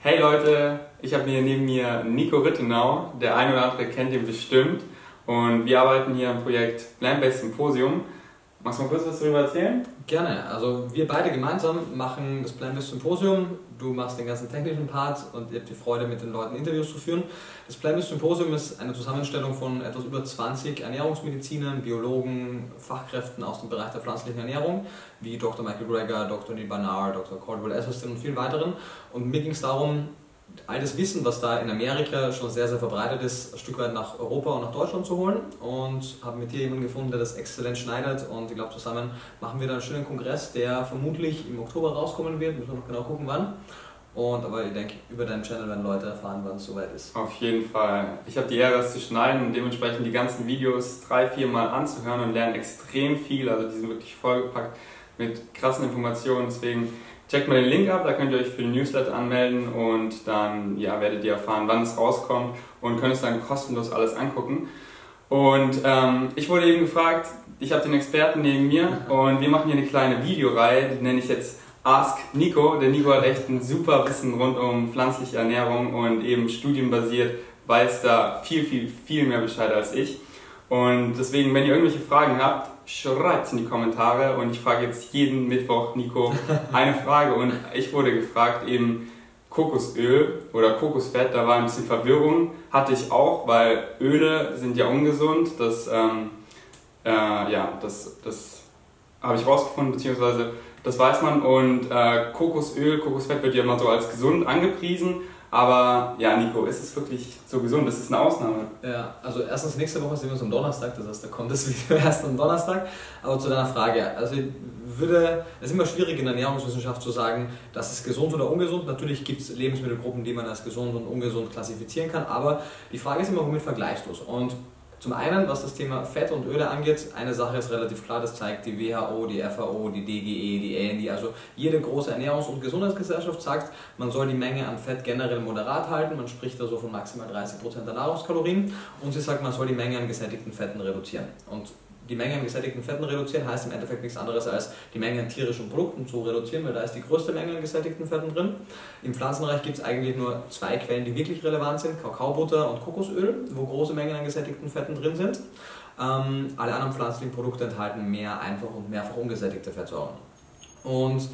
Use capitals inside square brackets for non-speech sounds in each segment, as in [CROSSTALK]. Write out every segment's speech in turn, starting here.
Hey Leute, ich habe hier neben mir Nico Rittenau. Der eine oder andere kennt ihn bestimmt. Und wir arbeiten hier am Projekt Plant-Based Symposium. Magst du mal kurz was darüber erzählen? Gerne. Also wir beide gemeinsam machen das Plant-Based Symposium. Du machst den ganzen technischen Part und ihr habt die Freude, mit den Leuten Interviews zu führen. Das Plant-Based Symposium ist eine Zusammenstellung von etwas über 20 Ernährungsmedizinern, Biologen, Fachkräften aus dem Bereich der pflanzlichen Ernährung, wie Dr. Michael Greger, Dr. Neil Barnard, Dr. Caldwell Esselstyn und vielen weiteren. Und mir ging es darum, all das Wissen, was da in Amerika schon sehr, sehr verbreitet ist, ein Stück weit nach Europa und nach Deutschland zu holen und habe mit dir jemanden gefunden, der das exzellent schneidet und ich glaube, zusammen machen wir da einen schönen Kongress, der vermutlich im Oktober rauskommen wird, müssen wir noch genau gucken, wann. Und, aber ich denke, über deinen Channel werden Leute erfahren, wann es soweit ist. Auf jeden Fall. Ich habe die Ehre, das zu schneiden und dementsprechend die ganzen Videos drei, vier Mal anzuhören und lernen extrem viel. Also die sind wirklich vollgepackt mit krassen Informationen. Deswegen Checkt mal den Link ab, da könnt ihr euch für den Newsletter anmelden und dann ja, werdet ihr erfahren, wann es rauskommt und könnt es dann kostenlos alles angucken. Und ähm, ich wurde eben gefragt, ich habe den Experten neben mir [LAUGHS] und wir machen hier eine kleine Videoreihe, die nenne ich jetzt Ask Nico. Der Nico hat echt ein super Wissen rund um pflanzliche Ernährung und eben studienbasiert weiß da viel, viel, viel mehr Bescheid als ich. Und deswegen, wenn ihr irgendwelche Fragen habt, schreibt es in die Kommentare. Und ich frage jetzt jeden Mittwoch Nico [LAUGHS] eine Frage. Und ich wurde gefragt eben Kokosöl oder Kokosfett, da war ein bisschen Verwirrung, hatte ich auch, weil Öle sind ja ungesund, das, ähm, äh, ja, das, das habe ich rausgefunden, beziehungsweise das weiß man. Und äh, Kokosöl, Kokosfett wird ja immer so als gesund angepriesen, aber ja, Nico, ist es wirklich so gesund? Das ist eine Ausnahme. Ja, also erstens nächste Woche sehen wir uns am Donnerstag, das heißt, da kommt das Video [LAUGHS] erst am Donnerstag. Aber zu deiner Frage, also ich würde, es ist immer schwierig in der Ernährungswissenschaft zu sagen, das ist gesund oder ungesund. Natürlich gibt es Lebensmittelgruppen, die man als gesund und ungesund klassifizieren kann, aber die Frage ist immer, womit vergleichst du es? Und zum einen, was das Thema Fett und Öle angeht, eine Sache ist relativ klar, das zeigt die WHO, die FAO, die DGE, die AND, also jede große Ernährungs- und Gesundheitsgesellschaft sagt, man soll die Menge an Fett generell moderat halten, man spricht da so von maximal 30% der Nahrungskalorien und sie sagt, man soll die Menge an gesättigten Fetten reduzieren. Und die Menge an gesättigten Fetten reduzieren heißt im Endeffekt nichts anderes als die Menge an tierischen Produkten zu reduzieren, weil da ist die größte Menge an gesättigten Fetten drin. Im Pflanzenreich gibt es eigentlich nur zwei Quellen, die wirklich relevant sind, Kakaobutter und Kokosöl, wo große Mengen an gesättigten Fetten drin sind. Ähm, alle anderen pflanzlichen Produkte enthalten mehr einfach und mehrfach ungesättigte Fettsäuren. Und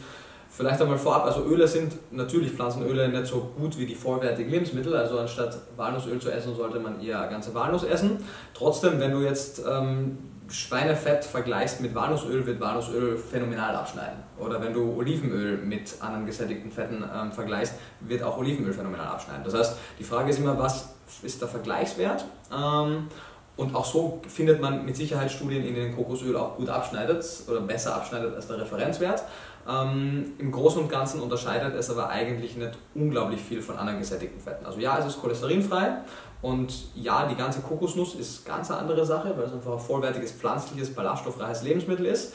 Vielleicht einmal vorab, also Öle sind natürlich Pflanzenöle nicht so gut wie die vollwertigen Lebensmittel, also anstatt Walnussöl zu essen, sollte man eher ganze Walnuss essen. Trotzdem, wenn du jetzt ähm, Schweinefett vergleichst mit Walnussöl, wird Walnussöl phänomenal abschneiden. Oder wenn du Olivenöl mit anderen gesättigten Fetten ähm, vergleichst, wird auch Olivenöl phänomenal abschneiden. Das heißt, die Frage ist immer, was ist der Vergleichswert? Ähm, und auch so findet man mit Sicherheit Studien, in denen Kokosöl auch gut abschneidet oder besser abschneidet als der Referenzwert. Ähm, Im Großen und Ganzen unterscheidet es aber eigentlich nicht unglaublich viel von anderen gesättigten Fetten. Also ja, es ist cholesterinfrei und ja, die ganze Kokosnuss ist ganz eine andere Sache, weil es einfach ein vollwertiges pflanzliches, ballaststoffreiches Lebensmittel ist.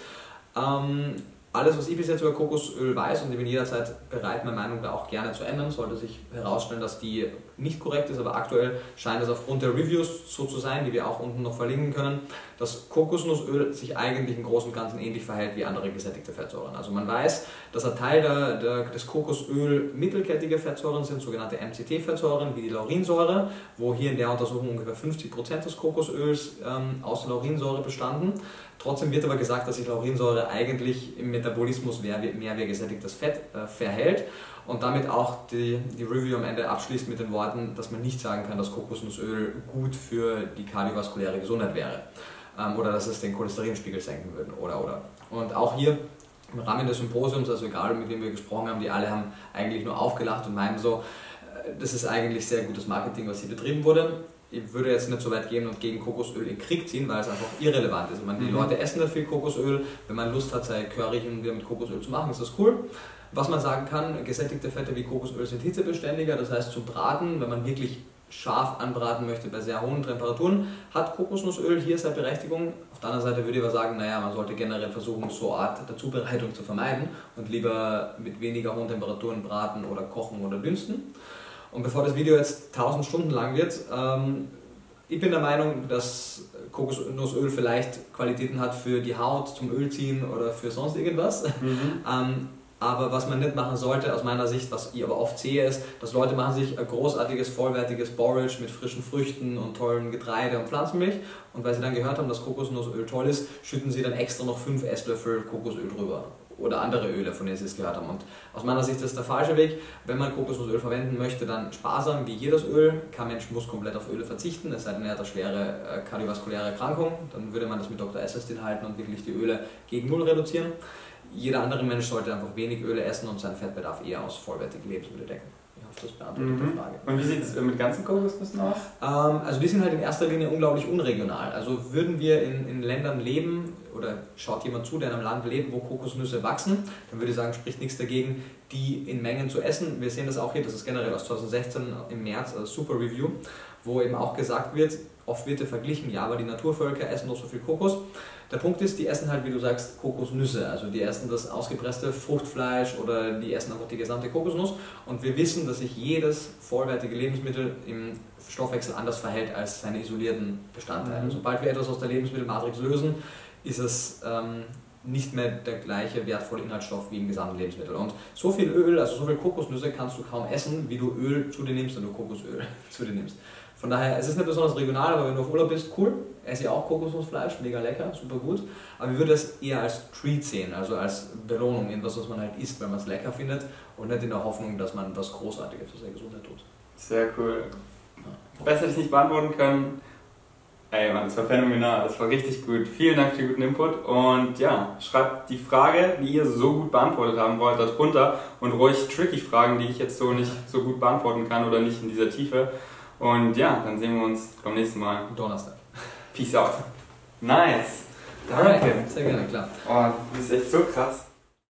Ähm, alles, was ich bis jetzt über Kokosöl weiß und ich bin jederzeit bereit, meine Meinung da auch gerne zu ändern, sollte sich herausstellen, dass die nicht korrekt ist, aber aktuell scheint es aufgrund der Reviews so zu sein, die wir auch unten noch verlinken können, dass Kokosnussöl sich eigentlich im Großen und Ganzen ähnlich verhält wie andere gesättigte Fettsäuren. Also man weiß, dass ein Teil der, der, des Kokosöl mittelkettige Fettsäuren sind, sogenannte MCT-Fettsäuren wie die Laurinsäure, wo hier in der Untersuchung ungefähr 50% des Kokosöls ähm, aus Laurinsäure bestanden. Trotzdem wird aber gesagt, dass sich Laurinsäure eigentlich im Metabolismus mehr, mehr wie gesättigtes Fett äh, verhält und damit auch die, die Review am Ende abschließt mit den Worten, dass man nicht sagen kann, dass Kokosnussöl gut für die kardiovaskuläre Gesundheit wäre ähm, oder dass es den Cholesterinspiegel senken würde oder oder. Und auch hier im Rahmen des Symposiums, also egal mit wem wir gesprochen haben, die alle haben eigentlich nur aufgelacht und meinen so, äh, das ist eigentlich sehr gutes Marketing, was hier betrieben wurde ich würde jetzt nicht so weit gehen und gegen Kokosöl in Krieg ziehen, weil es einfach irrelevant ist. meine, die mhm. Leute essen nicht viel Kokosöl. Wenn man Lust hat, sein Curry wieder mit Kokosöl zu machen, ist das cool. Was man sagen kann, gesättigte Fette wie Kokosöl sind hitzebeständiger. Das heißt, zum Braten, wenn man wirklich scharf anbraten möchte bei sehr hohen Temperaturen, hat Kokosnussöl hier seine Berechtigung. Auf der anderen Seite würde ich aber sagen, naja, man sollte generell versuchen, so eine Art der Zubereitung zu vermeiden und lieber mit weniger hohen Temperaturen braten oder kochen oder dünsten. Und bevor das Video jetzt 1000 Stunden lang wird, ähm, ich bin der Meinung, dass Kokosnussöl vielleicht Qualitäten hat für die Haut, zum Ölziehen oder für sonst irgendwas. Mhm. Ähm, Aber was man nicht machen sollte, aus meiner Sicht, was ich aber oft sehe, ist, dass Leute machen sich ein großartiges, vollwertiges Borage mit frischen Früchten und tollen Getreide und Pflanzenmilch. Und weil sie dann gehört haben, dass Kokosnussöl toll ist, schütten sie dann extra noch 5 Esslöffel Kokosöl drüber. Oder andere Öle, von denen sie es gehört haben. Und aus meiner Sicht ist das der falsche Weg. Wenn man Kokosnussöl verwenden möchte, dann sparsam wie jedes Öl. Kein Mensch muss komplett auf Öle verzichten, es sei denn, er hat eine schwere äh, kardiovaskuläre Erkrankung. Dann würde man das mit Dr. Esselstin halten und wirklich die Öle gegen Null reduzieren jeder andere Mensch sollte einfach wenig Öle essen und seinen Fettbedarf eher aus vollwertigen Lebensmitteln decken. Ich hoffe, das beantwortet mhm. die Frage. Und wie sieht es mit ganzen Kokosnüssen aus? Ähm, also die sind halt in erster Linie unglaublich unregional. Also würden wir in, in Ländern leben oder schaut jemand zu, der in einem Land lebt, wo Kokosnüsse wachsen, dann würde ich sagen, spricht nichts dagegen, die in Mengen zu essen. Wir sehen das auch hier, das ist generell aus 2016 im März, also Super Review, wo eben auch gesagt wird, oft wird ja verglichen, ja, aber die Naturvölker essen doch so viel Kokos. Der Punkt ist, die essen halt, wie du sagst, Kokosnüsse. Also die essen das ausgepresste Fruchtfleisch oder die essen einfach die gesamte Kokosnuss. Und wir wissen, dass sich jedes vollwertige Lebensmittel im Stoffwechsel anders verhält als seine isolierten Bestandteile. Mhm. Sobald wir etwas aus der Lebensmittelmatrix lösen, ist es ähm, nicht mehr der gleiche wertvolle Inhaltsstoff wie im gesamten Lebensmittel. Und so viel Öl, also so viel Kokosnüsse kannst du kaum essen, wie du Öl zu dir nimmst, wenn du Kokosöl [LAUGHS] zu dir nimmst. Von daher, es ist nicht besonders regional, aber wenn du auf Urlaub bist, cool. Esse ja auch Kokosnussfleisch, mega lecker, super gut. Aber ich würde es eher als Treat sehen, also als Belohnung, etwas, was man halt isst, wenn man es lecker findet und nicht in der Hoffnung, dass man was Großartiges für seine Gesundheit tut. Sehr cool. Besser hätte ich nicht beantworten können. Ey Mann, das war phänomenal, das war richtig gut. Vielen Dank für den guten Input und ja, schreibt die Frage, die ihr so gut beantwortet haben wollt, darunter und ruhig tricky Fragen, die ich jetzt so nicht so gut beantworten kann oder nicht in dieser Tiefe. Und ja, dann sehen wir uns beim nächsten Mal. Donnerstag. Peace out. Nice. Danke. Sehr gerne, klar. Oh, du bist echt so krass.